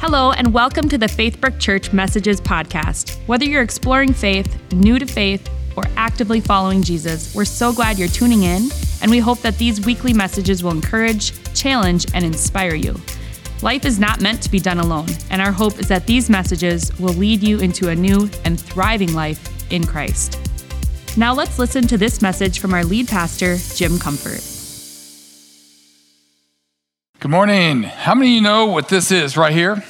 Hello, and welcome to the Faithbrook Church Messages podcast. Whether you're exploring faith, new to faith, or actively following Jesus, we're so glad you're tuning in, and we hope that these weekly messages will encourage, challenge, and inspire you. Life is not meant to be done alone, and our hope is that these messages will lead you into a new and thriving life in Christ. Now let's listen to this message from our lead pastor, Jim Comfort. Good morning. How many of you know what this is right here?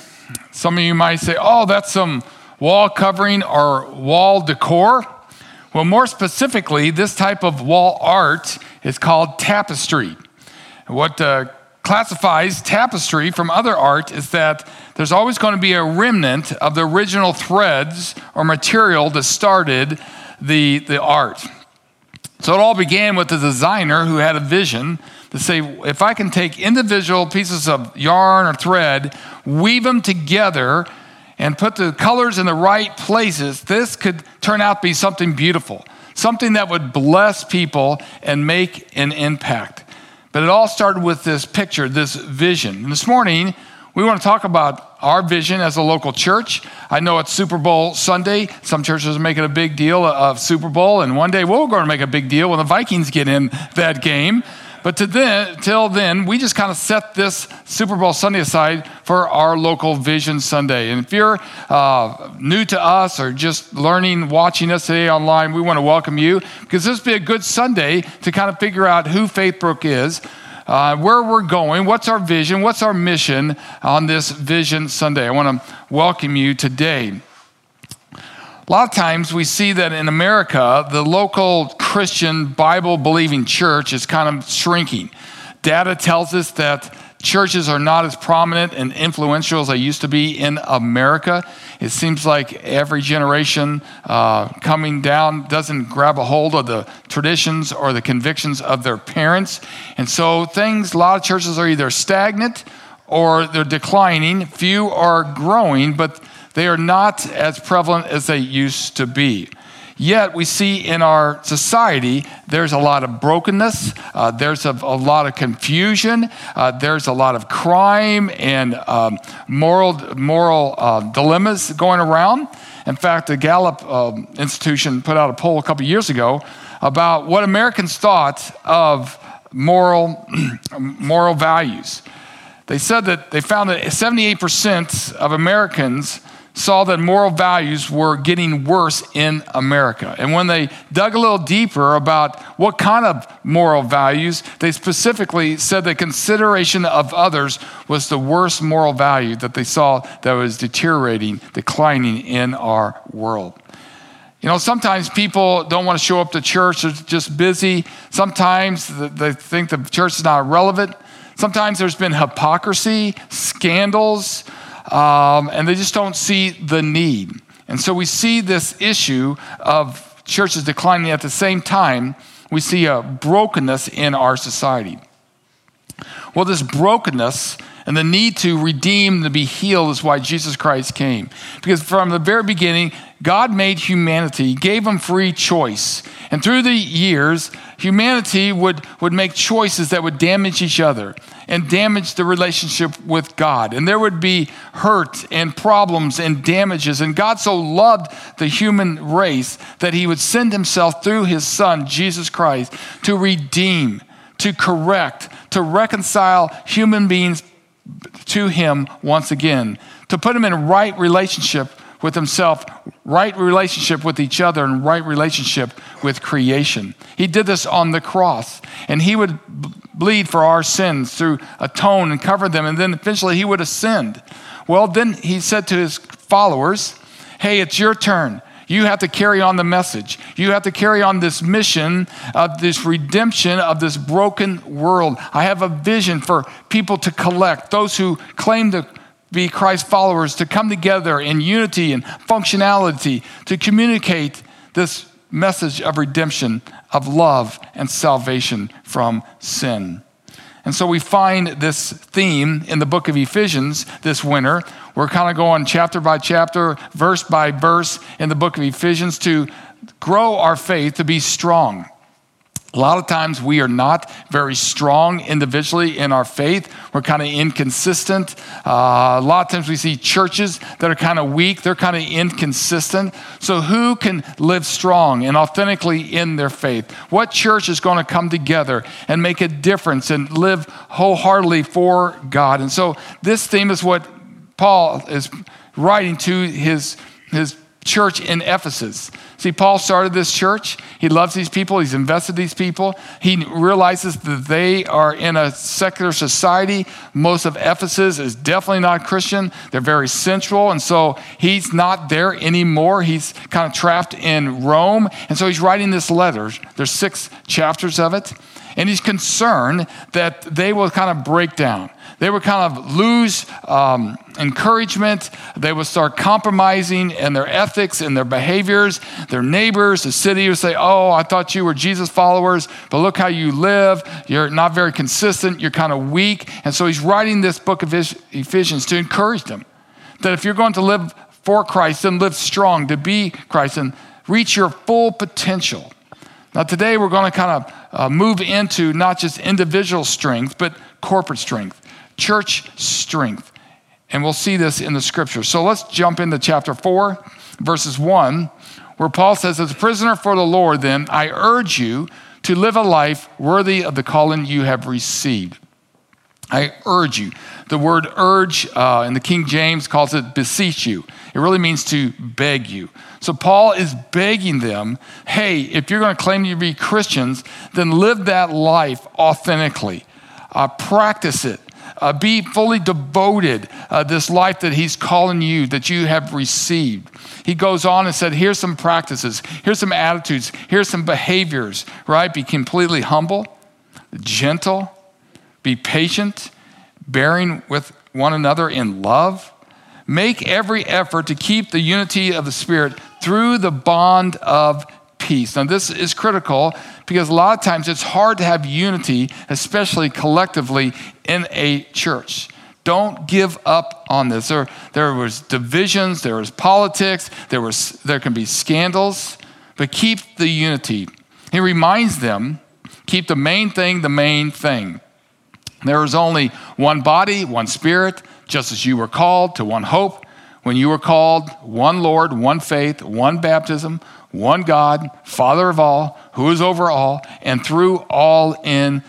Some of you might say, oh, that's some wall covering or wall decor. Well, more specifically, this type of wall art is called tapestry. What uh, classifies tapestry from other art is that there's always going to be a remnant of the original threads or material that started the, the art. So it all began with the designer who had a vision to say, if I can take individual pieces of yarn or thread, weave them together, and put the colors in the right places, this could turn out to be something beautiful, something that would bless people and make an impact. But it all started with this picture, this vision. And this morning, we want to talk about our vision as a local church. I know it's Super Bowl Sunday. Some churches are making a big deal of Super Bowl, and one day we're going to make a big deal when the Vikings get in that game. But to then, till then, we just kind of set this Super Bowl Sunday aside for our local Vision Sunday. And if you're uh, new to us or just learning, watching us today online, we want to welcome you because this would be a good Sunday to kind of figure out who Faithbrook is. Uh, where we're going, what's our vision, what's our mission on this Vision Sunday. I want to welcome you today. A lot of times we see that in America, the local Christian Bible believing church is kind of shrinking. Data tells us that churches are not as prominent and influential as they used to be in America. It seems like every generation uh, coming down doesn't grab a hold of the traditions or the convictions of their parents. And so things, a lot of churches are either stagnant or they're declining. Few are growing, but they are not as prevalent as they used to be. Yet we see in our society there's a lot of brokenness, uh, there's a, a, lot of confusion, uh, there's a lot of crime and um, moral, moral uh, dilemmas going around. In fact, the Gallup um, Institution put out a poll a couple years ago about what Americans thought of moral, moral values. They said that they found that 78% of Americans saw that moral values were getting worse in America. And when they dug a little deeper about what kind of moral values, they specifically said that consideration of others was the worst moral value that they saw that was deteriorating, declining in our world. You know, sometimes people don't want to show up to church, they're just busy. Sometimes they think the church is not relevant. Sometimes there's been hypocrisy, scandals, um, and they just don't see the need. And so we see this issue of churches declining at the same time, we see a brokenness in our society. Well, this brokenness and the need to redeem, to be healed, is why Jesus Christ came. Because from the very beginning, God made humanity, gave them free choice. And through the years, humanity would, would make choices that would damage each other and damage the relationship with God. And there would be hurt and problems and damages. And God so loved the human race that he would send himself through his son, Jesus Christ, to redeem, to correct, to reconcile human beings to him once again, to put them in right relationship with himself, right relationship with each other, and right relationship with creation. He did this on the cross, and he would bleed for our sins through atone and cover them, and then eventually he would ascend. Well, then he said to his followers, Hey, it's your turn. You have to carry on the message. You have to carry on this mission of this redemption of this broken world. I have a vision for people to collect, those who claim to be Christ followers, to come together in unity and functionality, to communicate this message of redemption, of love, and salvation from sin. And so we find this theme in the book of Ephesians this winter. We're kind of going chapter by chapter, verse by verse in the book of Ephesians to grow our faith to be strong. A lot of times we are not very strong individually in our faith. We're kind of inconsistent. Uh, a lot of times we see churches that are kind of weak, they're kind of inconsistent. So, who can live strong and authentically in their faith? What church is going to come together and make a difference and live wholeheartedly for God? And so, this theme is what Paul is writing to his, his church in Ephesus. See, Paul started this church. He loves these people. He's invested these people. He realizes that they are in a secular society. Most of Ephesus is definitely not Christian. They're very sensual. And so he's not there anymore. He's kind of trapped in Rome. And so he's writing this letter. There's six chapters of it. And he's concerned that they will kind of break down. They would kind of lose um, encouragement. They would start compromising in their ethics and their behaviors. Their neighbors, the city would say, Oh, I thought you were Jesus followers, but look how you live. You're not very consistent. You're kind of weak. And so he's writing this book of Ephesians to encourage them that if you're going to live for Christ then live strong, to be Christ and reach your full potential. Now, today we're going to kind of uh, move into not just individual strength, but corporate strength church strength. And we'll see this in the scripture. So let's jump into chapter 4, verses 1, where Paul says, As a prisoner for the Lord, then, I urge you to live a life worthy of the calling you have received. I urge you. The word urge uh, in the King James calls it beseech you. It really means to beg you. So Paul is begging them hey, if you're going to claim to be Christians, then live that life authentically. Uh, practice it. Uh, be fully devoted, uh, this life that He's calling you, that you have received. He goes on and said, Here's some practices, here's some attitudes, here's some behaviors, right? Be completely humble, gentle, be patient, bearing with one another in love. Make every effort to keep the unity of the Spirit through the bond of peace. Now, this is critical because a lot of times it's hard to have unity, especially collectively in a church. Don't give up on this. There, there was divisions, there was politics, there, was, there can be scandals, but keep the unity. He reminds them keep the main thing the main thing. There is only one body, one spirit, just as you were called to one hope when you were called, one Lord, one faith, one baptism, one God, Father of all, who is over all, and through all in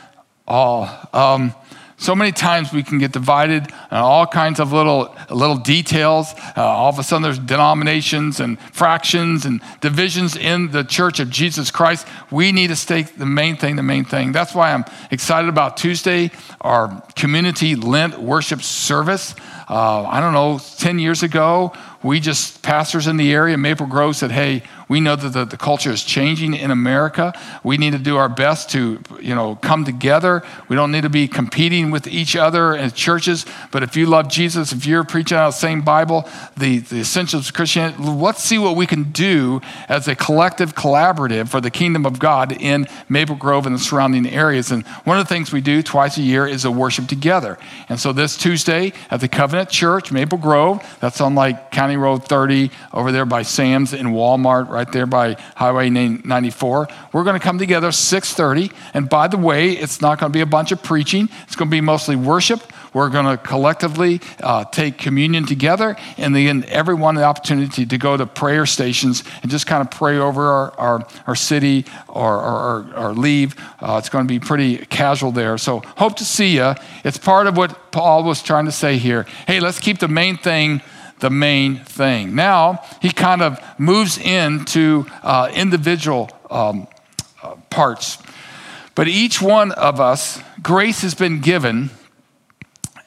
all. Um, so many times we can get divided on all kinds of little, little details. Uh, all of a sudden, there's denominations and fractions and divisions in the church of Jesus Christ. We need to stay the main thing, the main thing. That's why I'm excited about Tuesday, our community Lent worship service. Uh, I don't know, 10 years ago, we just, pastors in the area, Maple Grove, said, hey, we know that the, the, culture is changing in America. We need to do our best to, you know, come together. We don't need to be competing with each other as churches. But if you love Jesus, if you're preaching out the same Bible, the, the essentials of Christianity, let's see what we can do as a collective collaborative for the kingdom of God in Maple Grove and the surrounding areas. And one of the things we do twice a year is a worship together. And so this Tuesday at the Covenant Church, Maple Grove, that's on like County Road 30 over there by Sam's and Walmart, right? Right there by Highway 94. We're going to come together 6:30, and by the way, it's not going to be a bunch of preaching. It's going to be mostly worship. We're going to collectively uh, take communion together, and then everyone the opportunity to go to prayer stations and just kind of pray over our, our, our city or, or, or leave. Uh, it's going to be pretty casual there. So hope to see you. It's part of what Paul was trying to say here. Hey, let's keep the main thing the main thing. Now, he kind of moves into uh, individual um, uh, parts. But each one of us, grace has been given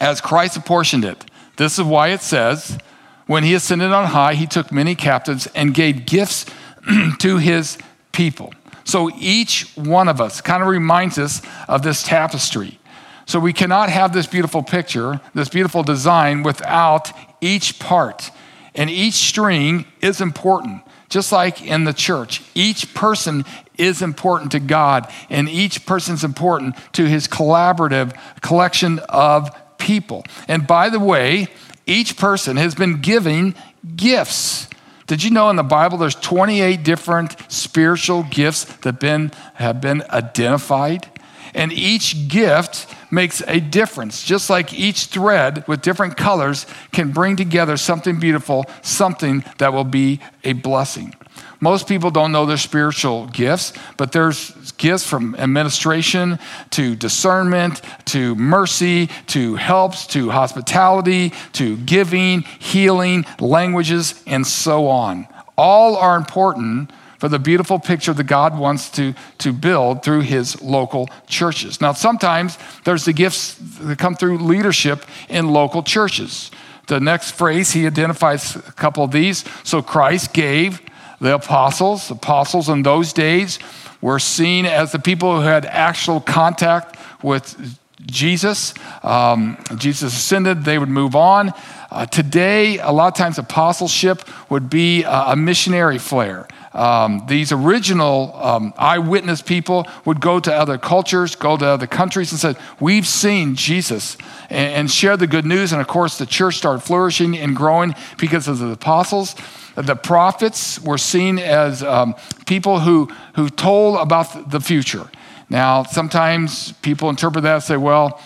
as Christ apportioned it. This is why it says, when he ascended on high, he took many captives and gave gifts to his people. So each one of us kind of reminds us of this tapestry. So we cannot have this beautiful picture, this beautiful design, without each part. And each string is important, just like in the church. Each person is important to God, and each person is important to his collaborative collection of people. And by the way, each person has been giving gifts Did you know in the Bible there's 28 different spiritual gifts that been, have been identified? And each gift makes a difference. Just like each thread with different colors can bring together something beautiful, something that will be a blessing. Most people don't know their spiritual gifts, but there's gifts from administration to discernment to mercy to helps to hospitality to giving, healing, languages, and so on. All are important for the beautiful picture that God wants to, to build through his local churches. Now, sometimes there's the gifts that come through leadership in local churches. The next phrase, he identifies a couple of these. So Christ gave the apostles. Apostles in those days were seen as the people who had actual contact with Jesus. Um, Jesus ascended, they would move on. Uh, today, a lot of times, apostleship would be a, a missionary flair. Um, these original um, eyewitness people would go to other cultures, go to other countries, and said, "We've seen Jesus," and, and share the good news. And of course, the church started flourishing and growing because of the apostles. The prophets were seen as um, people who, who told about the future. Now, sometimes people interpret that and say, well,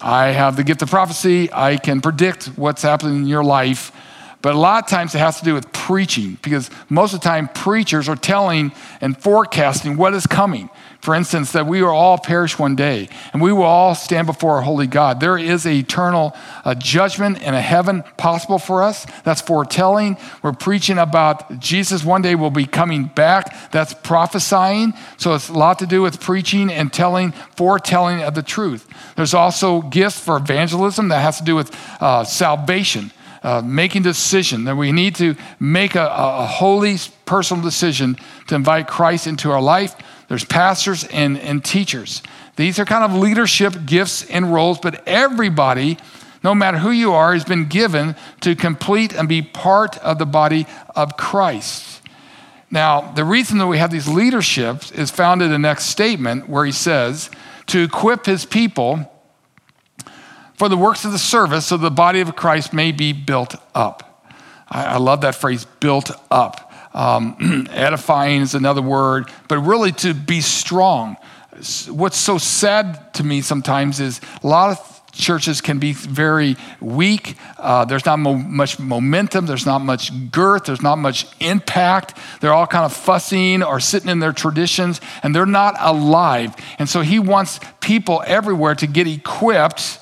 I have the gift of prophecy, I can predict what's happening in your life. But a lot of times it has to do with preaching because most of the time preachers are telling and forecasting what is coming. For instance, that we will all perish one day and we will all stand before a holy God. There is an eternal uh, judgment and a heaven possible for us. That's foretelling. We're preaching about Jesus one day will be coming back. That's prophesying. So it's a lot to do with preaching and telling, foretelling of the truth. There's also gifts for evangelism that has to do with uh, salvation uh, making decision that we need to make a, a holy personal decision to invite Christ into our life. There's pastors and, and teachers. These are kind of leadership gifts and roles, but everybody, no matter who you are, has been given to complete and be part of the body of Christ. Now, the reason that we have these leaderships is found in the next statement where he says, to equip his people for the works of the service so the body of Christ may be built up. I, I love that phrase, built up. Um, edifying is another word, but really to be strong. What's so sad to me sometimes is a lot of churches can be very weak. Uh, there's not mo- much momentum. There's not much girth. There's not much impact. They're all kind of fussing or sitting in their traditions, and they're not alive. And so he wants people everywhere to get equipped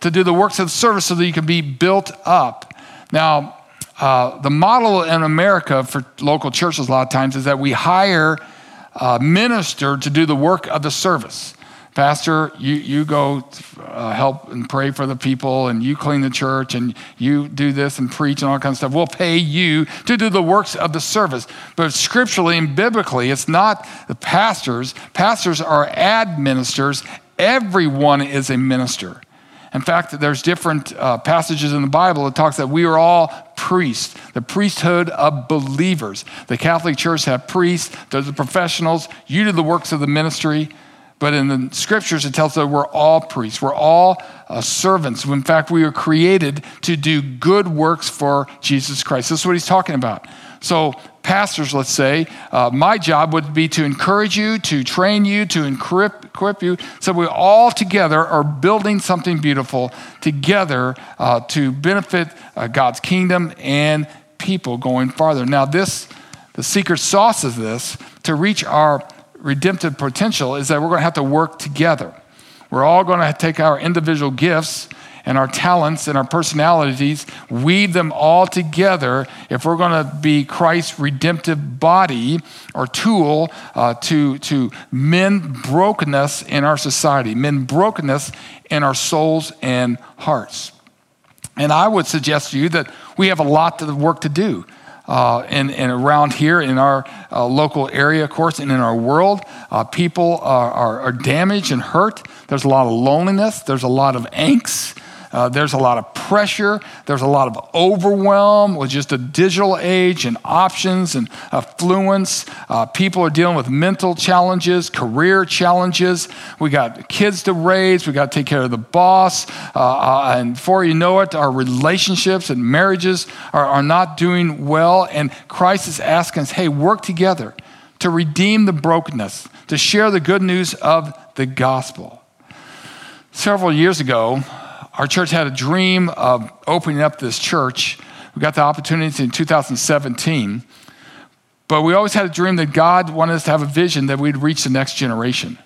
to do the works of the service so that you can be built up. Now, uh, the model in America for local churches a lot of times is that we hire a minister to do the work of the service. Pastor, you, you go uh, help and pray for the people, and you clean the church, and you do this and preach and all kinds of stuff. We'll pay you to do the works of the service. But scripturally and biblically, it's not the pastors. Pastors are administrators. Everyone is a minister. In fact, there's different uh, passages in the Bible that talks that we are all priests, the priesthood of believers. The Catholic Church have priests, they're the professionals. You do the works of the ministry. But in the scriptures, it tells us that we're all priests. We're all uh, servants. In fact, we were created to do good works for Jesus Christ. This is what he's talking about. So, pastors, let's say, uh, my job would be to encourage you, to train you, to equip, equip you, so we all together are building something beautiful together uh, to benefit uh, God's kingdom and people going farther. Now, this, the secret sauce of this, to reach our redemptive potential, is that we're going to have to work together. We're all going to take our individual gifts and our talents and our personalities, weave them all together if we're going to be Christ's redemptive body or tool uh, to, to mend brokenness in our society, mend brokenness in our souls and hearts. And I would suggest to you that we have a lot of work to do. Uh, and, and, around here in our uh, local area, of course, and in our world, uh, people are, are, are, damaged and hurt. There's a lot of loneliness. There's a lot of angst. Uh, there's a lot of pressure. There's a lot of overwhelm with just a digital age and options and affluence. Uh, people are dealing with mental challenges, career challenges. We got kids to raise. We got to take care of the boss. Uh, uh, and before you know it, our relationships and marriages are, are not doing well. And Christ is asking us, hey, work together to redeem the brokenness, to share the good news of the gospel. Several years ago, our church had a dream of opening up this church. We got the opportunity in 2017, but we always had a dream that God wanted us to have a vision that we'd reach the next generation.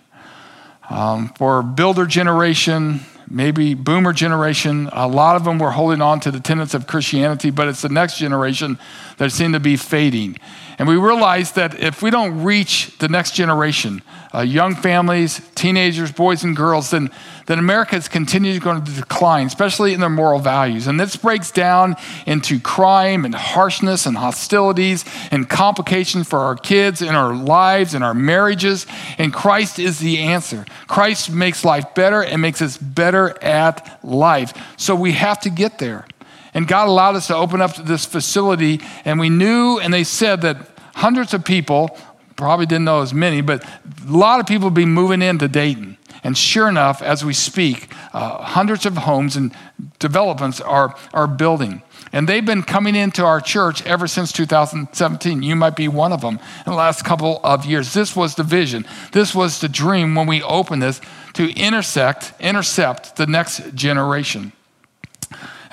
Um, for builder generation, maybe boomer generation, a lot of them were holding on to the tenets of Christianity, but it's the next generation that seem to be fading. And we realize that if we don't reach the next generation, uh, young families, teenagers, boys and girls, then, then America is continuing going to decline, especially in their moral values. And this breaks down into crime and harshness and hostilities and complications for our kids and our lives and our marriages. And Christ is the answer. Christ makes life better and makes us better at life. So we have to get there. And God allowed us to open up this facility, and we knew, and they said that hundreds of people, probably didn't know as many, but a lot of people would be moving into Dayton. And sure enough, as we speak, uh, hundreds of homes and developments are, are building. And they've been coming into our church ever since 2017. You might be one of them in the last couple of years. This was the vision. This was the dream when we opened this to intersect, intercept the next generation.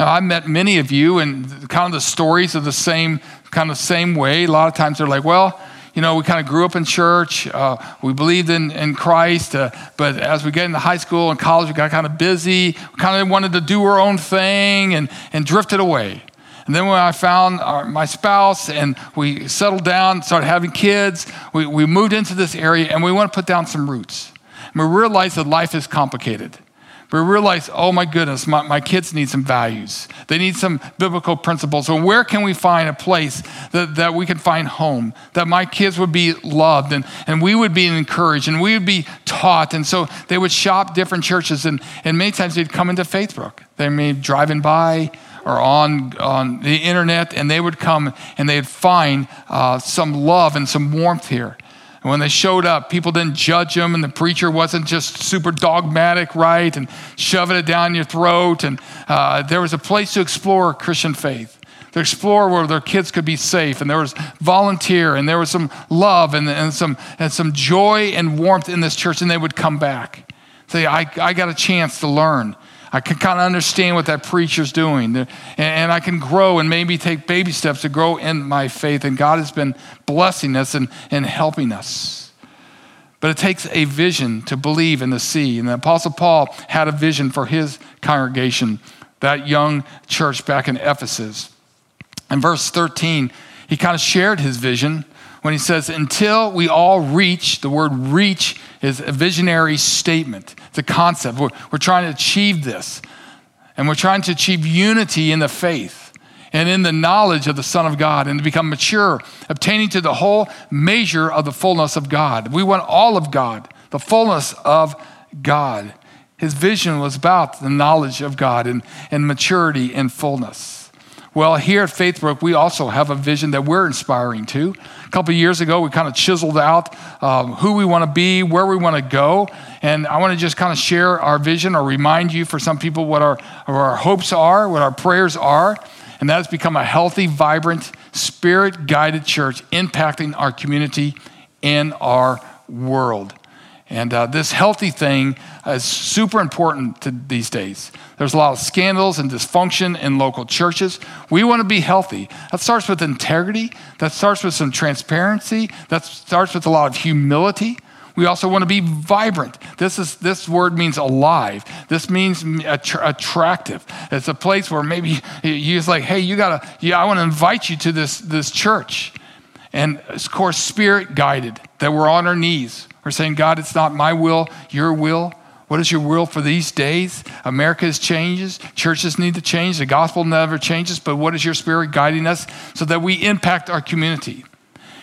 Now, I've met many of you, and kind of the stories are the same kind of same way. A lot of times they're like, well, you know, we kind of grew up in church. Uh, we believed in, in Christ. Uh, but as we get into high school and college, we got kind of busy. We kind of wanted to do our own thing and, and drifted away. And then when I found our, my spouse and we settled down, started having kids, we, we moved into this area and we want to put down some roots. And we realized that life is complicated. We realize, oh my goodness, my, my kids need some values. They need some biblical principles. So, where can we find a place that, that we can find home, that my kids would be loved and, and we would be encouraged and we would be taught? And so they would shop different churches, and, and many times they'd come into Faithbrook. They may be driving by or on, on the internet, and they would come and they'd find uh, some love and some warmth here. And when they showed up, people didn't judge them, and the preacher wasn't just super dogmatic, right, and shoving it down your throat. And uh, there was a place to explore Christian faith, to explore where their kids could be safe, and there was volunteer, and there was some love and, and some and some joy and warmth in this church, and they would come back, say, "I, I got a chance to learn." I can kind of understand what that preacher's doing. And, I can grow and maybe take baby steps to grow in my faith. And God has been blessing us and, and helping us. But it takes a vision to believe and to see. And the Apostle Paul had a vision for his congregation, that young church back in Ephesus. In verse 13, he kind of shared his vision when he says, Until we all reach, the word reach is a visionary statement, it's a concept. We're, we're trying to achieve this. And we're trying to achieve unity in the faith and in the knowledge of the Son of God and to become mature, obtaining to the whole measure of the fullness of God. We want all of God, the fullness of God. His vision was about the knowledge of God and, and maturity and fullness. Well, here at Faithbrook, we also have a vision that we're inspiring to. A couple years ago, we kind of chiseled out um, who we want to be, where we want to go. And I want to just kind of share our vision or remind you for some people what our, what our hopes are, what our prayers are. And that has become a healthy, vibrant, spirit guided church impacting our community and our world. And uh, this healthy thing is super important to these days. There's a lot of scandals and dysfunction in local churches. We want to be healthy. That starts with integrity, that starts with some transparency, that starts with a lot of humility. We also want to be vibrant. This, is, this word means alive. This means att- attractive. It's a place where maybe you're like, hey, you got to, yeah, I want to invite you to this, this church. And of course, spirit guided, that we're on our knees we're saying, God, it's not my will, your will. What is your will for these days? America changes. Churches need to change. The gospel never changes. But what is your spirit guiding us so that we impact our community?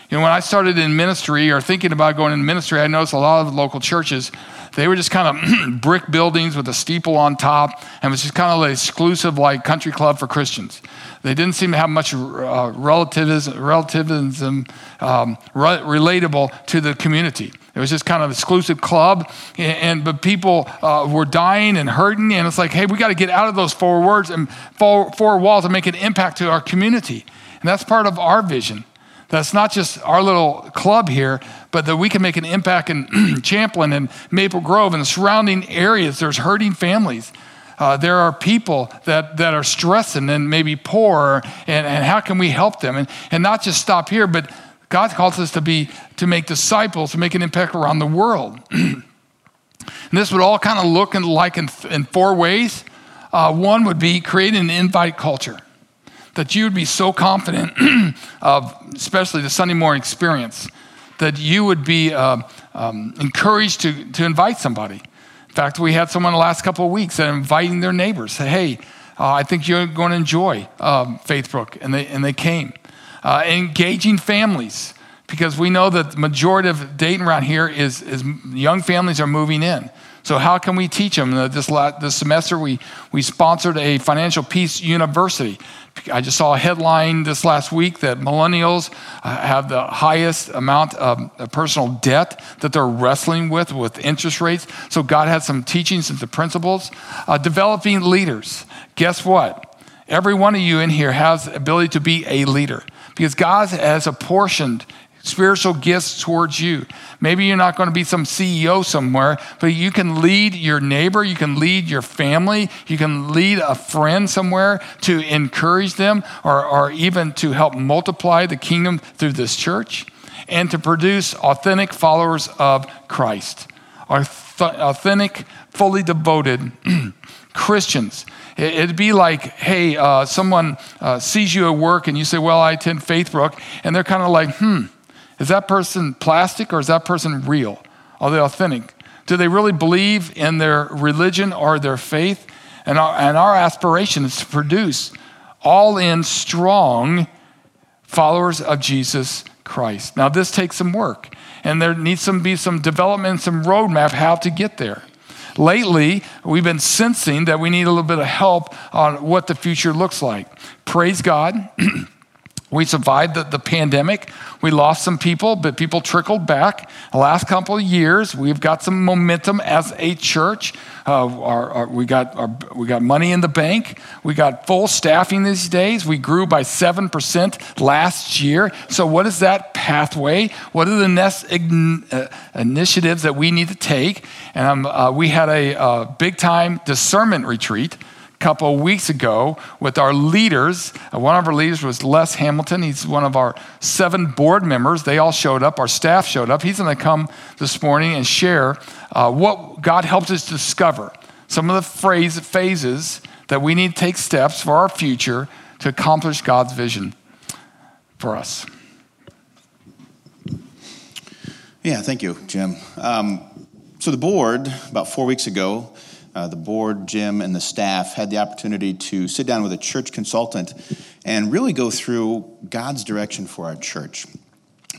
You know, when I started in ministry or thinking about going into ministry, I noticed a lot of local churches, they were just kind of brick buildings with a steeple on top, and it was just kind of like exclusive, like country club for Christians. They didn't seem to have much uh, relativism, relativism um, re- relatable to the community. It was just kind of exclusive club, and, and but people uh, were dying and hurting, and it's like, hey, we got to get out of those four words and four, four walls and make an impact to our community, and that's part of our vision. That's not just our little club here, but that we can make an impact in Champlin and Maple Grove and the surrounding areas. There's hurting families. Uh, there are people that, that are stressing and maybe poor, and, and how can we help them? And, and not just stop here, but God calls us to be to make disciples, to make an impact around the world. and this would all kind of look in, like in, in four ways. Uh, one would be creating an invite culture that you would be so confident of, especially the Sunday morning experience, that you would be uh, um, encouraged to, to invite somebody. In fact, we had someone the last couple of weeks that inviting their neighbors, say, hey, uh, I think you're going to enjoy um, Faithbrook, and they, and they came. Uh, engaging families, because we know that the majority of Dayton around here is, is young families are moving in. So how can we teach them? This, last, this semester, we, we sponsored a financial peace university I just saw a headline this last week that millennials uh, have the highest amount of personal debt that they're wrestling with, with interest rates. So God had some teachings and some principles. Uh, developing leaders. Guess what? Every one of you in here has the ability to be a leader because God has apportioned spiritual gifts towards you. Maybe you're not going to be some CEO somewhere, but you can lead your neighbor, you can lead your family, you can lead a friend somewhere to encourage them or, or even to help multiply the kingdom through this church and to produce authentic followers of Christ. Authentic, fully devoted Christians. It'd be like, hey, uh, someone uh, sees you at work and you say, well, I attend Faithbrook, and they're kind of like, hmm, is that person plastic or is that person real? Are they authentic? Do they really believe in their religion or their faith? And our, and our aspiration is to produce all in strong followers of Jesus Christ. Now, this takes some work, and there needs to be some development, some roadmap how to get there. Lately, we've been sensing that we need a little bit of help on what the future looks like. Praise God. We survived the, the, pandemic. We lost some people, but people trickled back. The last couple of years, we've got some momentum as a church. Uh, our, our, we, got our, we got money in the bank. We got full staffing these days. We grew by 7% last year. So, what is that pathway? What are the next uh, initiatives that we need to take? And um, uh, we had a uh, big time discernment retreat couple weeks ago with our leaders. Uh, one of our leaders was Les Hamilton. He's one of our seven board members. They all showed up. Our staff showed up. He's going to come this morning and share uh, what God helped us discover. Some of the phrase, phases that we need to take steps for our future to accomplish God's vision for us. Yeah, thank you, Jim. Um, so, the board, about four weeks ago, uh, the board, Jim, and the staff had the opportunity to sit down with a church consultant and really go through God's direction for our church.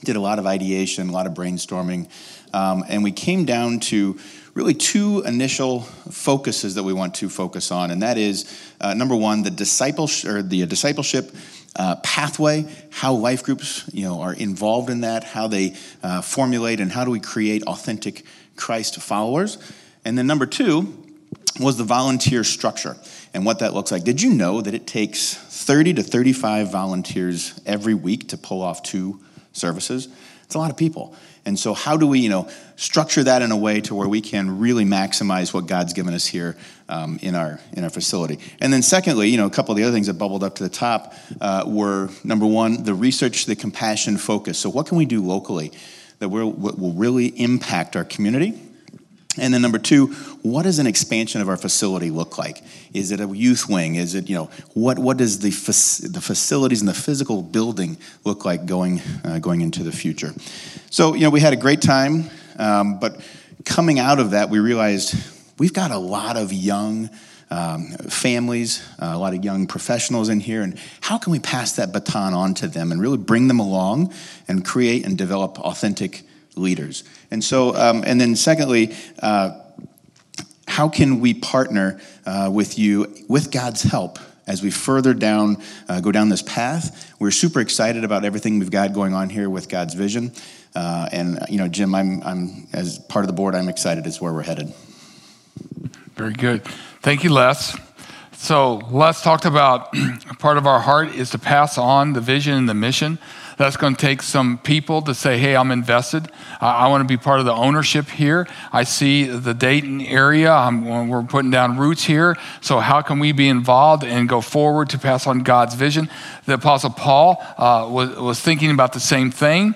Did a lot of ideation, a lot of brainstorming, um, and we came down to really two initial focuses that we want to focus on, and that is uh, number one, the discipleship or the discipleship uh, pathway, how life groups you know are involved in that, how they uh, formulate, and how do we create authentic Christ followers. And then number two, was the volunteer structure and what that looks like. Did you know that it takes 30 to 35 volunteers every week to pull off two services? It's a lot of people. And so how do we, you know, structure that in a way to where we can really maximize what God's given us here um, in our in our facility? And then secondly, you know, a couple of the other things that bubbled up to the top uh, were number one, the research, the compassion focus. So what can we do locally that will, will really impact our community? And then number two, what does an expansion of our facility look like? Is it a youth wing? Is it, you know, what, what does the, the facilities and the physical building look like going, uh, going into the future? So, you know, we had a great time, um, but coming out of that, we realized we've got a lot of young um, families, uh, a lot of young professionals in here, and how can we pass that baton on to them and really bring them along and create and develop authentic leaders? And so, um, and then secondly, uh, how can we partner uh, with you with God's help as we further down uh, go down this path? We're super excited about everything we've got going on here with God's vision. Uh, and you know, Jim, I'm, I'm as part of the board, I'm excited as where we're headed. Very good. Thank you, Les. So Les talked about part of our heart is to pass on the vision and the mission. That's going to take some people to say, hey, I'm invested. I, I want to be part of the ownership here. I see the Dayton area. I'm, we're putting down roots here. So, how can we be involved and go forward to pass on God's vision? The Apostle Paul uh, was, was thinking about the same thing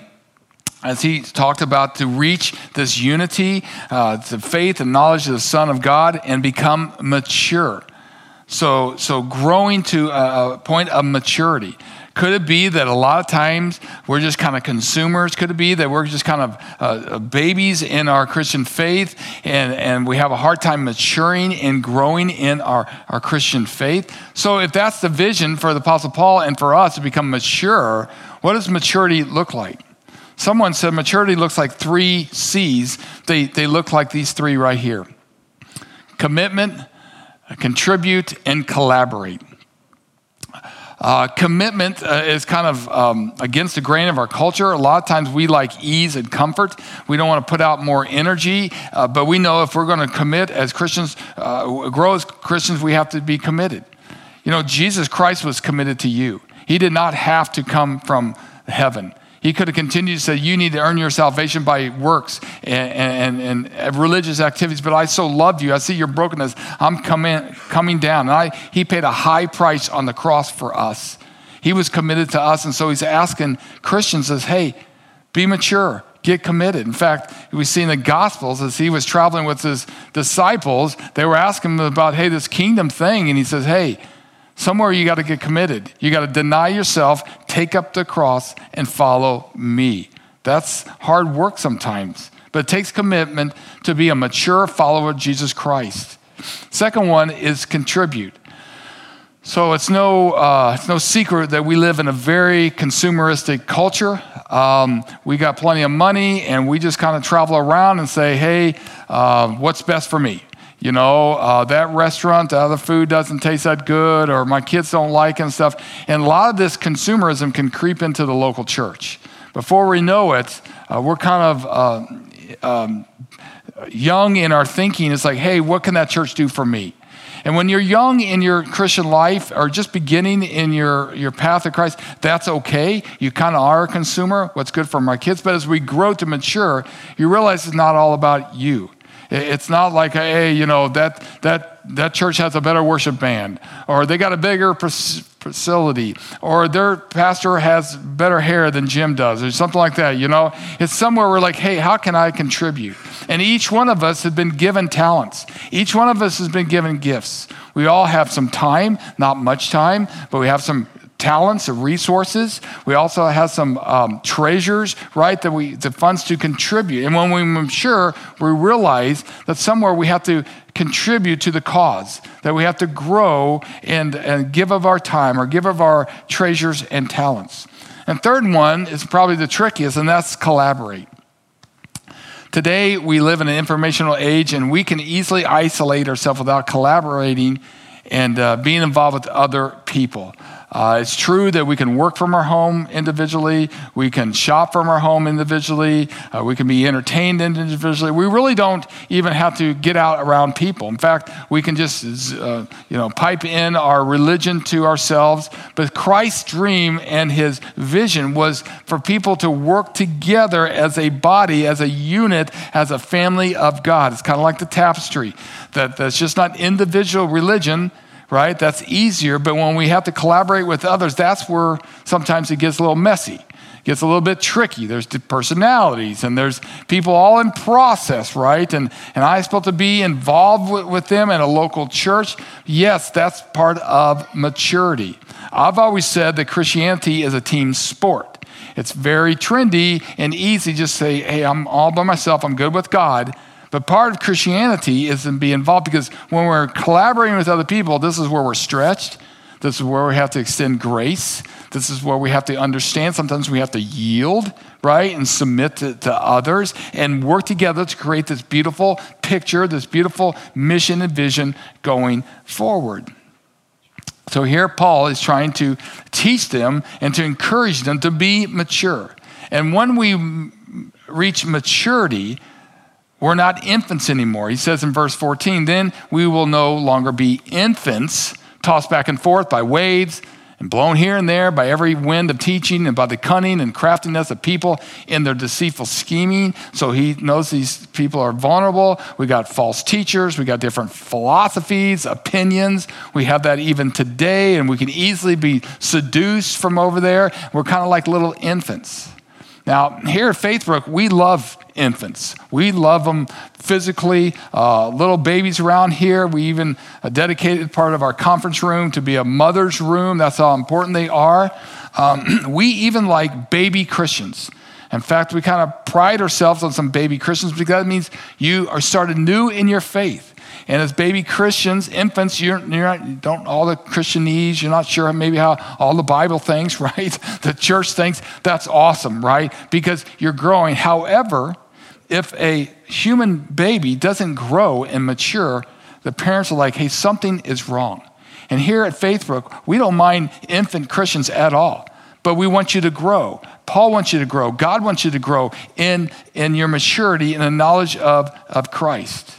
as he talked about to reach this unity, uh, to faith and knowledge of the Son of God and become mature. So, so growing to a point of maturity. Could it be that a lot of times we're just kind of consumers? Could it be that we're just kind of uh, babies in our Christian faith and, and we have a hard time maturing and growing in our, our Christian faith? So, if that's the vision for the Apostle Paul and for us to become mature, what does maturity look like? Someone said maturity looks like three C's. They, they look like these three right here commitment, contribute, and collaborate. Uh, commitment uh, is kind of um, against the grain of our culture. A lot of times we like ease and comfort. We don't want to put out more energy, uh, but we know if we're going to commit as Christians, uh, grow as Christians, we have to be committed. You know, Jesus Christ was committed to you, He did not have to come from heaven. He could have continued to say, You need to earn your salvation by works and, and, and religious activities, but I so love you. I see your brokenness. I'm coming, coming down. And I, he paid a high price on the cross for us. He was committed to us. And so he's asking Christians, says, Hey, be mature, get committed. In fact, we see in the Gospels as he was traveling with his disciples, they were asking him about, Hey, this kingdom thing. And he says, Hey, Somewhere you got to get committed. You got to deny yourself, take up the cross, and follow me. That's hard work sometimes, but it takes commitment to be a mature follower of Jesus Christ. Second one is contribute. So it's no, uh, it's no secret that we live in a very consumeristic culture. Um, we got plenty of money, and we just kind of travel around and say, hey, uh, what's best for me? You know, uh, that restaurant, the other food doesn't taste that good, or my kids don't like it and stuff. And a lot of this consumerism can creep into the local church. Before we know it, uh, we're kind of uh, um, young in our thinking. It's like, hey, what can that church do for me? And when you're young in your Christian life or just beginning in your, your path of Christ, that's okay. You kind of are a consumer, what's good for my kids. But as we grow to mature, you realize it's not all about you. It's not like, hey, you know, that, that, that church has a better worship band, or they got a bigger facility, or their pastor has better hair than Jim does, or something like that, you know? It's somewhere we're like, hey, how can I contribute? And each one of us has been given talents. Each one of us has been given gifts. We all have some time, not much time, but we have some talents and resources. We also have some um, treasures, right, that we, the funds to contribute. And when we mature, we realize that somewhere we have to contribute to the cause, that we have to grow and, and give of our time or give of our treasures and talents. And third one is probably the trickiest, and that's collaborate. Today, we live in an informational age, and we can easily isolate ourselves without collaborating and uh, being involved with other people. Uh, it's true that we can work from our home individually, we can shop from our home individually, uh, we can be entertained individually. We really don't even have to get out around people. In fact, we can just uh, you know pipe in our religion to ourselves. But Christ's dream and his vision was for people to work together as a body, as a unit, as a family of God. It's kind of like the tapestry that that's just not individual religion right? That's easier. But when we have to collaborate with others, that's where sometimes it gets a little messy. It gets a little bit tricky. There's personalities and there's people all in process, right? And, and I'm supposed to be involved with, with them in a local church. Yes, that's part of maturity. I've always said that Christianity is a team sport. It's very trendy and easy just say, hey, I'm all by myself, I'm good with God. But part of Christianity is to be involved because when we're collaborating with other people, this is where we're stretched. This is where we have to extend grace. This is where we have to understand. Sometimes we have to yield, right, and submit to, to others and work together to create this beautiful picture, this beautiful mission and vision going forward. So here, Paul is trying to teach them and to encourage them to be mature. And when we reach maturity, we're not infants anymore. He says in verse 14, then we will no longer be infants, tossed back and forth by waves and blown here and there by every wind of teaching and by the cunning and craftiness of people in their deceitful scheming. So he knows these people are vulnerable. We got false teachers, we got different philosophies, opinions. We have that even today, and we can easily be seduced from over there. We're kind of like little infants. Now, here at Faithbrook, we love infants. We love them physically. Uh, little babies around here. We even dedicated part of our conference room to be a mother's room. That's how important they are. Um, we even like baby Christians. In fact, we kind of pride ourselves on some baby Christians because that means you are started new in your faith. And as baby Christians, infants, you're, you're not, don't all the Christianese, you're not sure maybe how all the Bible thinks, right? The church thinks that's awesome, right? Because you're growing. However, if a human baby doesn't grow and mature, the parents are like, hey, something is wrong. And here at Faithbrook, we don't mind infant Christians at all, but we want you to grow. Paul wants you to grow. God wants you to grow in, in your maturity and the knowledge of, of Christ.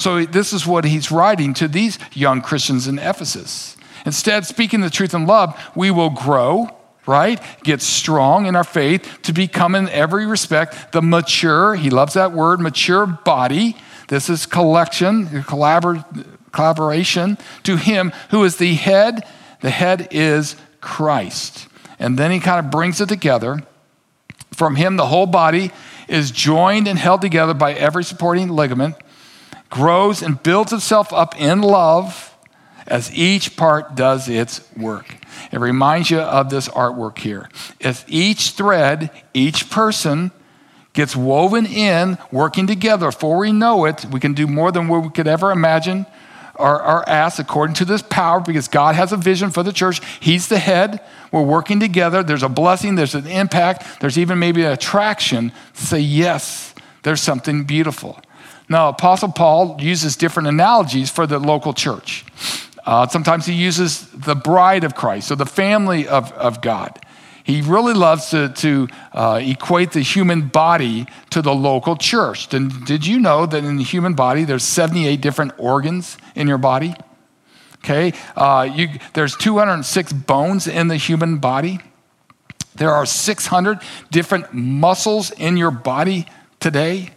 So, this is what he's writing to these young Christians in Ephesus. Instead, speaking the truth in love, we will grow, right? Get strong in our faith to become, in every respect, the mature, he loves that word, mature body. This is collection, collabor- collaboration to him who is the head. The head is Christ. And then he kind of brings it together. From him, the whole body is joined and held together by every supporting ligament grows and builds itself up in love as each part does its work. It reminds you of this artwork here. If each thread, each person gets woven in, working together, before we know it, we can do more than we could ever imagine or, or ask according to this power because God has a vision for the church. He's the head. We're working together. There's a blessing, there's an impact, there's even maybe an attraction say, yes, there's something beautiful. Now, Apostle Paul uses different analogies for the local church. Uh, sometimes he uses the bride of Christ, or the family of, of God. He really loves to, to uh, equate the human body to the local church. Did, did you know that in the human body, there's 78 different organs in your body? Okay, uh, you, there's 206 bones in the human body. There are 600 different muscles in your body today.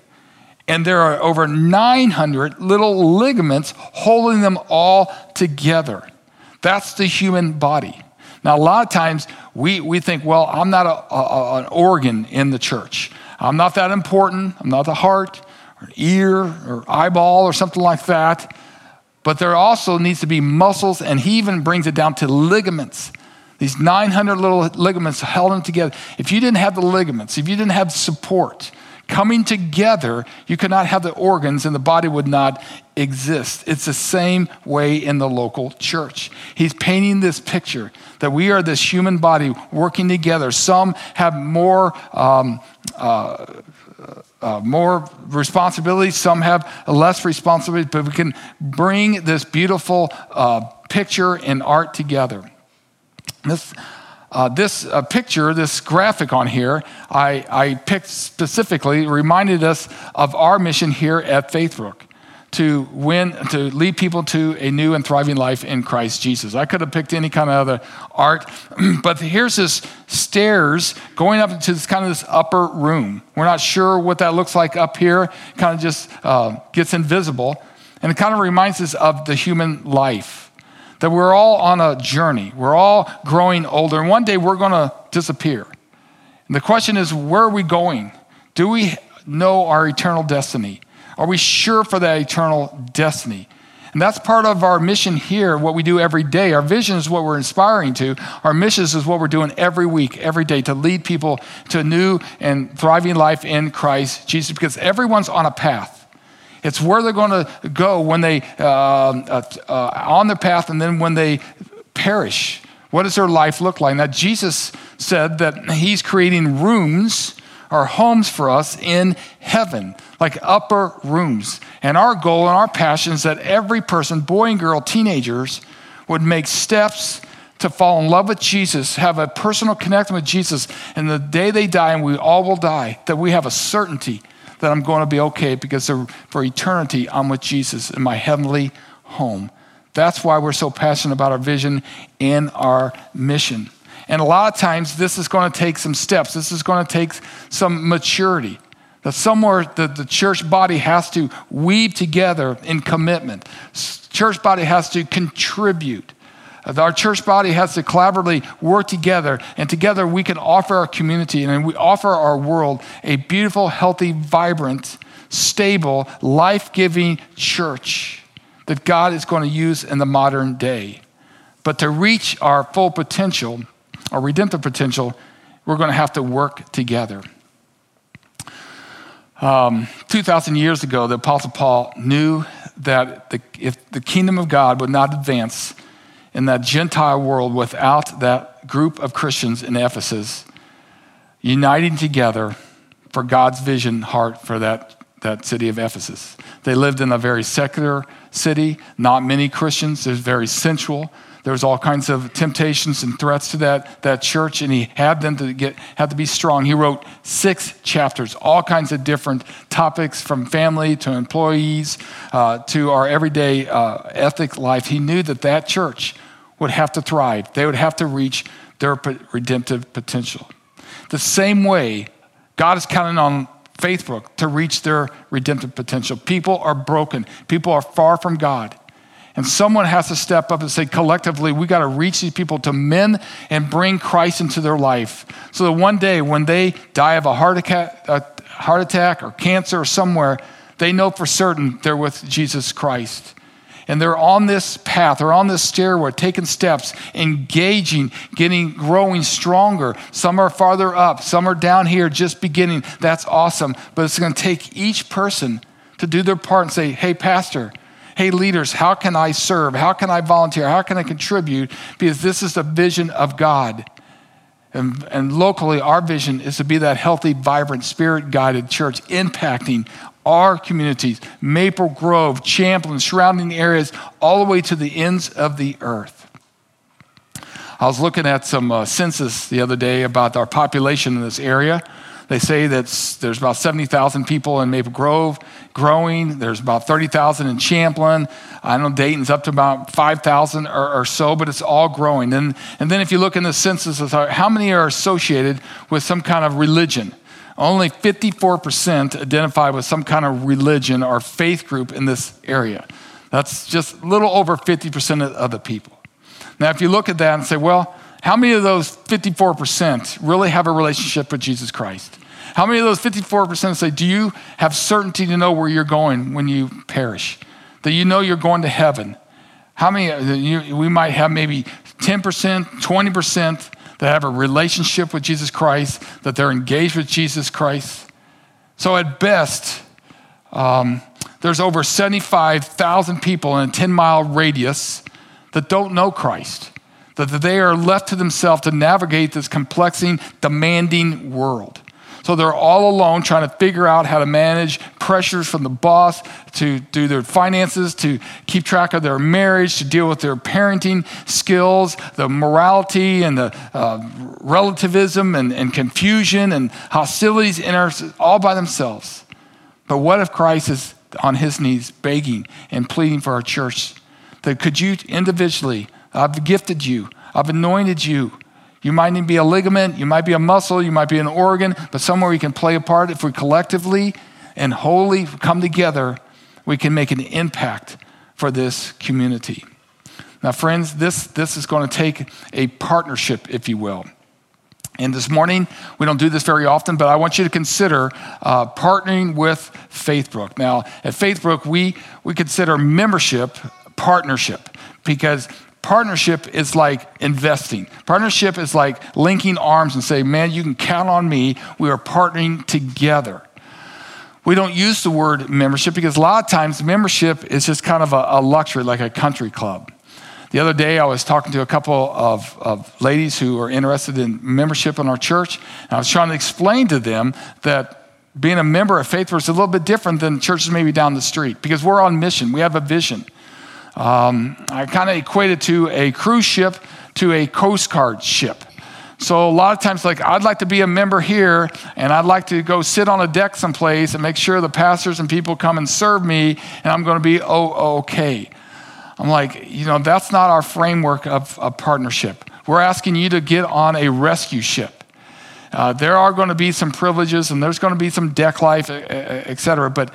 And there are over 900 little ligaments holding them all together. That's the human body. Now, a lot of times we, we think, well, I'm not a, a, an organ in the church. I'm not that important. I'm not the heart or ear or eyeball or something like that. But there also needs to be muscles, and he even brings it down to ligaments. These 900 little ligaments held them together. If you didn't have the ligaments, if you didn't have support, coming together, you could not have the organs and the body would not exist. It's the same way in the local church. He's painting this picture that we are this human body working together. Some have more. Um, uh, uh, more responsibility, some have less responsibility, but we can bring this beautiful uh, picture and art together. This uh, this uh, picture, this graphic on here, I, I picked specifically, reminded us of our mission here at Faithbrook to win, to lead people to a new and thriving life in Christ Jesus. I could have picked any kind of other art, but here's this stairs going up into this kind of this upper room. We're not sure what that looks like up here. Kind of just uh, gets invisible, and it kind of reminds us of the human life that we're all on a journey. We're all growing older, and one day we're going to disappear. And the question is, where are we going? Do we know our eternal destiny? Are we sure for that eternal destiny? And that's part of our mission here, what we do every day. Our vision is what we're inspiring to. Our mission is what we're doing every week, every day to lead people to a new and thriving life in Christ Jesus, because everyone's on a path. It's where they're going to go when they uh, uh, uh, on the path, and then when they perish. What does their life look like? Now, Jesus said that He's creating rooms or homes for us in heaven, like upper rooms. And our goal and our passion is that every person, boy and girl, teenagers, would make steps to fall in love with Jesus, have a personal connection with Jesus, and the day they die, and we all will die, that we have a certainty that I'm going to be okay because for eternity, I'm with Jesus in my heavenly home. That's why we're so passionate about our vision and our mission. And a lot of times, this is going to take some steps. This is going to take some maturity. That somewhere the, the church body has to weave together in commitment. Church body has to contribute. Our church body has to collaboratively work together, and together we can offer our community and we offer our world a beautiful, healthy, vibrant, stable, life giving church that God is going to use in the modern day. But to reach our full potential, our redemptive potential, we're going to have to work together. Um, 2,000 years ago, the Apostle Paul knew that the, if the kingdom of God would not advance in that Gentile world without that group of Christians in Ephesus uniting together for God's vision heart for that, that city of Ephesus. They lived in a very secular city, not many Christians, it was very sensual. There was all kinds of temptations and threats to that, that church, and he had them to get had to be strong. He wrote six chapters, all kinds of different topics from family to employees uh, to our everyday uh, ethic life. He knew that that church would have to thrive. They would have to reach their redemptive potential. The same way, God is counting on Faithbrook to reach their redemptive potential. People are broken. People are far from God. And someone has to step up and say, collectively, we got to reach these people to mend and bring Christ into their life. So that one day, when they die of a heart attack, a heart attack or cancer or somewhere, they know for certain they're with Jesus Christ. And they're on this path, they're on this stairway, taking steps, engaging, getting, growing stronger. Some are farther up, some are down here just beginning. That's awesome. But it's going to take each person to do their part and say, hey, Pastor, hey, leaders, how can I serve? How can I volunteer? How can I contribute? Because this is the vision of God. And, and locally, our vision is to be that healthy, vibrant, spirit guided church impacting our communities, Maple Grove, Champlin, surrounding areas, all the way to the ends of the earth. I was looking at some uh, census the other day about our population in this area. They say that there's about 70,000 people in Maple Grove growing. There's about 30,000 in Champlin. I know Dayton's up to about 5,000 or, or, so, but it's all growing. And, and then if you look in the census, how many are associated with some kind of religion? Only 54% identify with some kind of religion or faith group in this area. That's just a little over 50% of the people. Now, if you look at that and say, well, how many of those 54% really have a relationship with Jesus Christ? How many of those 54% say, do you have certainty to know where you're going when you perish? That you know you're going to heaven? How many, you, we might have maybe 10%, 20% that have a relationship with Jesus Christ, that they're engaged with Jesus Christ. So at best, um, there's over 75,000 people in a 10 mile radius that don't know Christ, that they are left to themselves to navigate this complexing, demanding world. So they're all alone trying to figure out how to manage pressures from the boss to do their finances, to keep track of their marriage, to deal with their parenting skills, the morality and the uh, relativism and, and confusion and hostilities in our, all by themselves. But what if Christ is on his knees begging and pleading for our church that could you individually, I've gifted you, I've anointed you, you might be a ligament, you might be a muscle, you might be an organ, but somewhere we can play a part. If we collectively and wholly come together, we can make an impact for this community. Now, friends, this, this is going to take a partnership, if you will. And this morning, we don't do this very often, but I want you to consider uh, partnering with Faithbrook. Now, at Faithbrook, we, we consider membership partnership because Partnership is like investing. Partnership is like linking arms and say, man, you can count on me. We are partnering together. we don't use the word membership because a lot of times membership is just kind of a, a luxury, like a country club. The other day, I was talking to a couple of, of ladies who are interested in membership in our church, and I was trying to explain to them that being a member of Faith is a little bit different than churches maybe down the street because we're on mission. We have a vision. Um, I kind of equate it to a cruise ship to a Coast Guard ship. So a lot of times, like I'd like to be a member here, and I'd like to go sit on a deck someplace and make sure the pastors and people come and serve me, and I'm going to be oh okay. I'm like, you know, that's not our framework of, a partnership. We're asking you to get on a rescue ship. Uh, there are going to be some privileges and there's going to be some deck life, et cetera. But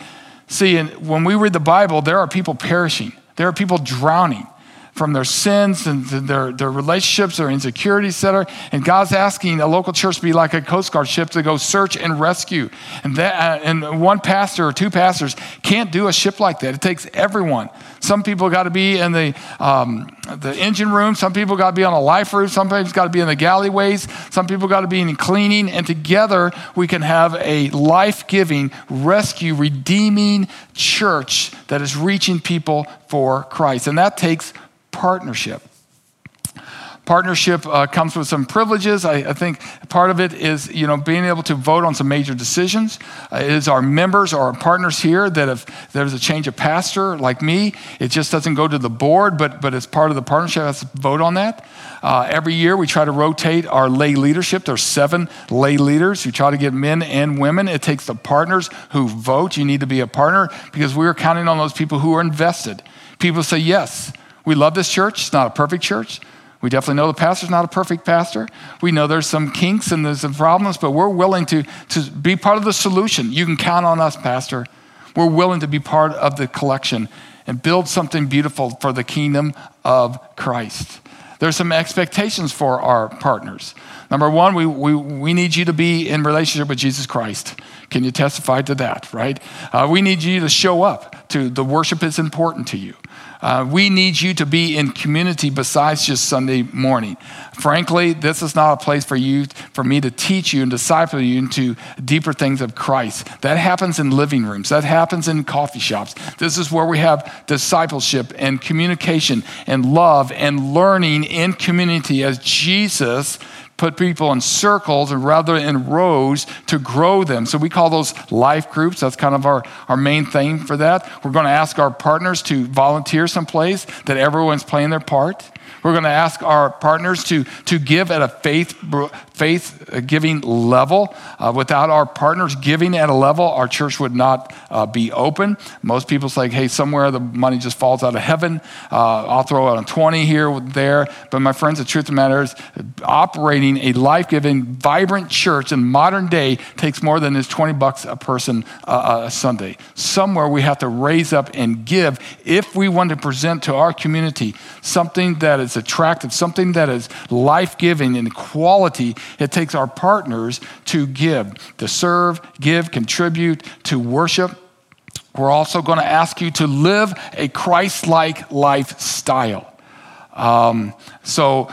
see, when we read the Bible, there are people perishing, there are people drowning from their sins and their, their relationships, their insecurities, etc. And God's asking a local church to be like a Coast Guard ship to go search and rescue. And, that, uh, and one pastor or two pastors can't do a ship like that. It takes everyone. Some people got to be in the, um, the engine room. Some people got to be on a life roof. Some people got to be in the galleyways. Some people got to be in cleaning. And together we can have a life giving, rescue, redeeming church that is reaching people for Christ. And that takes partnership. Partnership uh, comes with some privileges. I, I, think part of it is, you know, being able to vote on some major decisions. Uh, it is our members or our partners here that if there's a change of pastor, like me, it just doesn't go to the board, but but as part of the partnership, has to vote on that. Uh, every year, we try to rotate our lay leadership. There's seven lay leaders. We try to get men and women. It takes the partners who vote. You need to be a partner because we are counting on those people who are invested. People say yes. We love this church. It's not a perfect church. We definitely know the pastor's not a perfect pastor. We know there's some kinks and there's some problems, but we're willing to, to be part of the solution. You can count on us, Pastor. We're willing to be part of the collection and build something beautiful for the kingdom of Christ. There's some expectations for our partners. Number one, we, we, we need you to be in relationship with Jesus Christ. Can you testify to that, right? Uh, we need you to show up to the worship is important to you. Uh, we need you to be in community besides just Sunday morning. Frankly, this is not a place for you, for me to teach you and disciple you into deeper things of Christ. That happens in living rooms. That happens in coffee shops. This is where we have discipleship and communication and love and learning in community as Jesus put people in circles and rather in rows to grow them. So we call those life groups. That's kind of our, our main thing for that. We're going to ask our partners to volunteer someplace that everyone's playing their part. We're going to ask our partners to, to give at a faith, faith giving level. Uh, without our partners giving at a level, our church would not uh, be open. Most people say, hey, somewhere the money just falls out of heaven. Uh, I'll throw out a 20 here, there. But my friends, the truth of the matter is, operating a life giving, vibrant church in modern day takes more than this 20 bucks a person uh, a Sunday. Somewhere we have to raise up and give if we want to present to our community something that is is attractive, something that is life giving and quality, it takes our partners to give, to serve, give, contribute, to worship. We're also going to ask you to live a Christ like lifestyle. Um, so,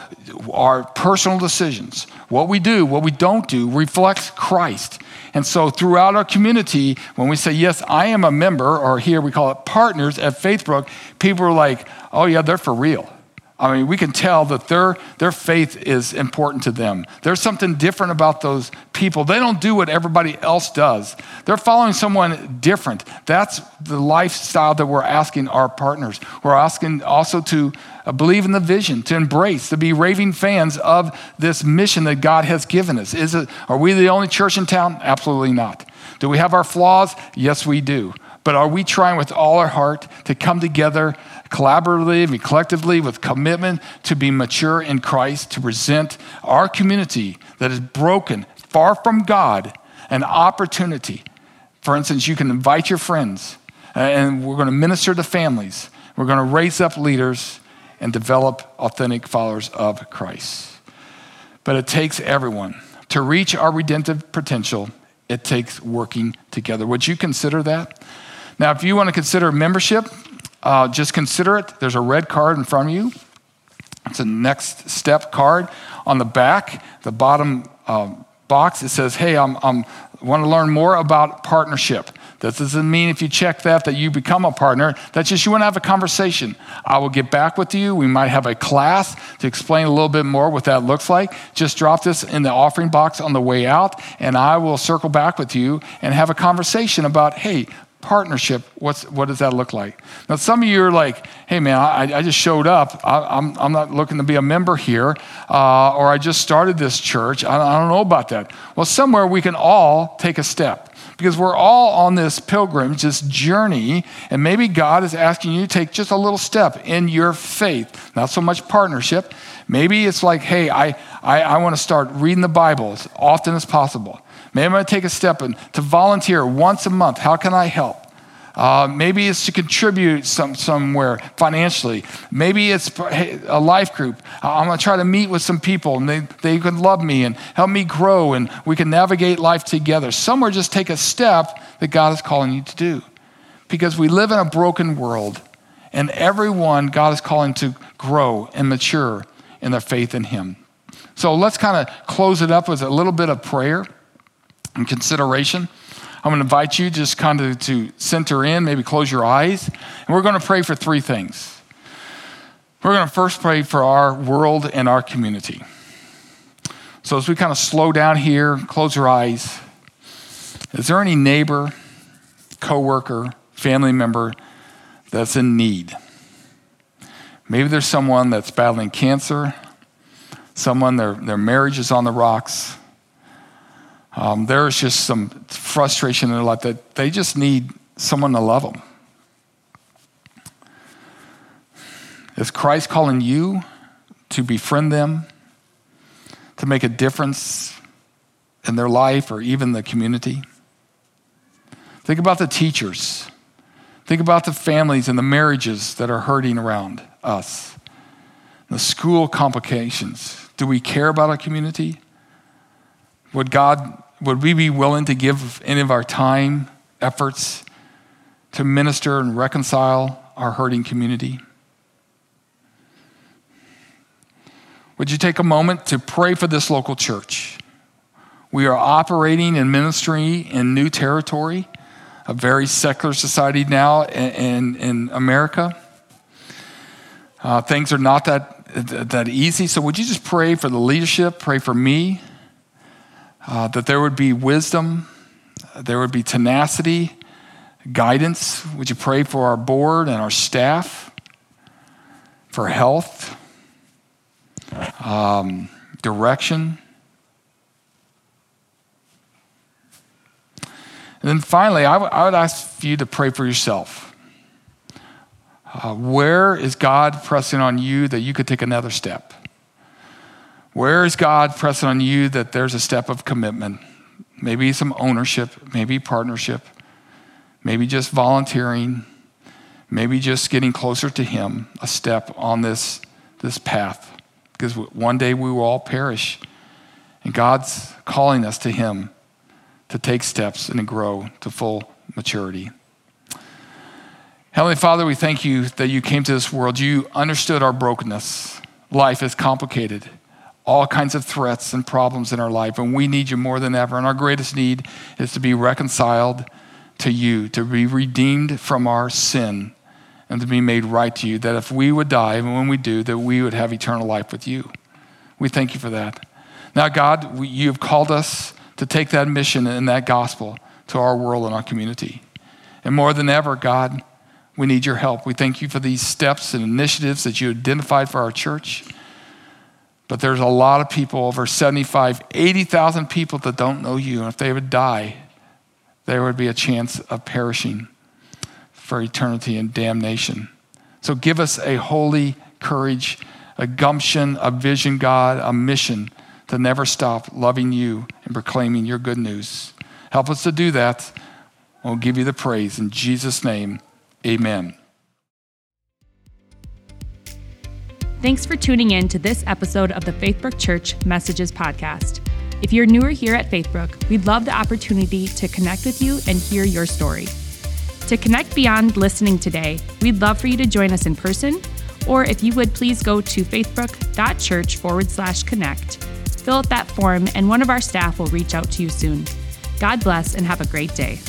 our personal decisions, what we do, what we don't do, reflects Christ. And so, throughout our community, when we say, Yes, I am a member, or here we call it partners at Faithbrook, people are like, Oh, yeah, they're for real. I mean, we can tell that their, their faith is important to them. There's something different about those people. They don't do what everybody else does, they're following someone different. That's the lifestyle that we're asking our partners. We're asking also to uh, believe in the vision, to embrace, to be raving fans of this mission that God has given us. Is it, are we the only church in town? Absolutely not. Do we have our flaws? Yes, we do. But are we trying with all our heart to come together collaboratively and collectively with commitment to be mature in Christ, to present our community that is broken, far from God, an opportunity? For instance, you can invite your friends, and we're going to minister to families. We're going to raise up leaders and develop authentic followers of Christ. But it takes everyone. To reach our redemptive potential, it takes working together. Would you consider that? Now, if you want to consider membership, uh, just consider it. There's a red card in front of you. It's a next step card. On the back, the bottom uh, box, it says, Hey, I'm, I'm want to learn more about partnership. That doesn't mean if you check that that you become a partner. That's just you want to have a conversation. I will get back with you. We might have a class to explain a little bit more what that looks like. Just drop this in the offering box on the way out, and I will circle back with you and have a conversation about, hey, partnership, what's, what does that look like? Now, some of you are like, hey, man, I, I just showed up. I, am I'm, I'm not looking to be a member here, uh, or I just started this church. I, I don't know about that. Well, somewhere we can all take a step because we're all on this pilgrimage, this journey, and maybe God is asking you to take just a little step in your faith, not so much partnership. Maybe it's like, hey, I, I, I want to start reading the Bible as often as possible. Maybe I'm going to take a step and to volunteer once a month. How can I help? Uh, maybe it's to contribute some, somewhere financially. Maybe it's a life group. I'm going to try to meet with some people and they, they can love me and help me grow and we can navigate life together. Somewhere, just take a step that God is calling you to do. Because we live in a broken world and everyone God is calling to grow and mature in their faith in Him. So let's kind of close it up with a little bit of prayer and consideration. I'm going to invite you just kind of to center in, maybe close your eyes, and we're going to pray for three things. We're going to first pray for our world and our community. So as we kind of slow down here, close your eyes. Is there any neighbor, coworker, family member that's in need? Maybe there's someone that's battling cancer, someone their, their marriage is on the rocks, um, there's just some frustration in their life that they just need someone to love them. Is Christ calling you to befriend them, to make a difference in their life or even the community? Think about the teachers. Think about the families and the marriages that are hurting around us. The school complications. Do we care about our community? Would God would we be willing to give any of our time, efforts to minister and reconcile our hurting community? Would you take a moment to pray for this local church? We are operating in ministry in new territory, a very secular society now in, in, in America. Uh, things are not that, that easy. So, would you just pray for the leadership, pray for me? Uh, that there would be wisdom, there would be tenacity, guidance. Would you pray for our board and our staff, for health, um, direction? And then finally, I, w- I would ask you to pray for yourself. Uh, where is God pressing on you that you could take another step? Where is God pressing on you that there's a step of commitment? Maybe some ownership, maybe partnership, maybe just volunteering, maybe just getting closer to Him, a step on this, this path. Because one day we will all perish. And God's calling us to Him to take steps and to grow to full maturity. Heavenly Father, we thank you that you came to this world. You understood our brokenness. Life is complicated all kinds of threats and problems in our life, and we need you more than ever. And our greatest need is to be reconciled to you, to be redeemed from our sin, and to be made right to you. That if we would die, and when we do, that we would have eternal life with you. We thank you for that. Now, God, we, you have called us to take that mission and that gospel to our world and our community. And more than ever, God, we need your help. We thank you for these steps and initiatives that you identified for our church. But there's a lot of people, over 75, 80,000 people that don't know you. And if they would die, there would be a chance of perishing for eternity and damnation. So give us a holy courage, a gumption, a vision, God, a mission to never stop loving you and proclaiming your good news. Help us to do that. We'll give you the praise. In Jesus' name, amen. Thanks for tuning in to this episode of the Faithbrook Church Messages Podcast. If you're newer here at Faithbrook, we'd love the opportunity to connect with you and hear your story. To connect beyond listening today, we'd love for you to join us in person, or if you would please go to faithbrook.church forward slash connect, fill out that form, and one of our staff will reach out to you soon. God bless and have a great day.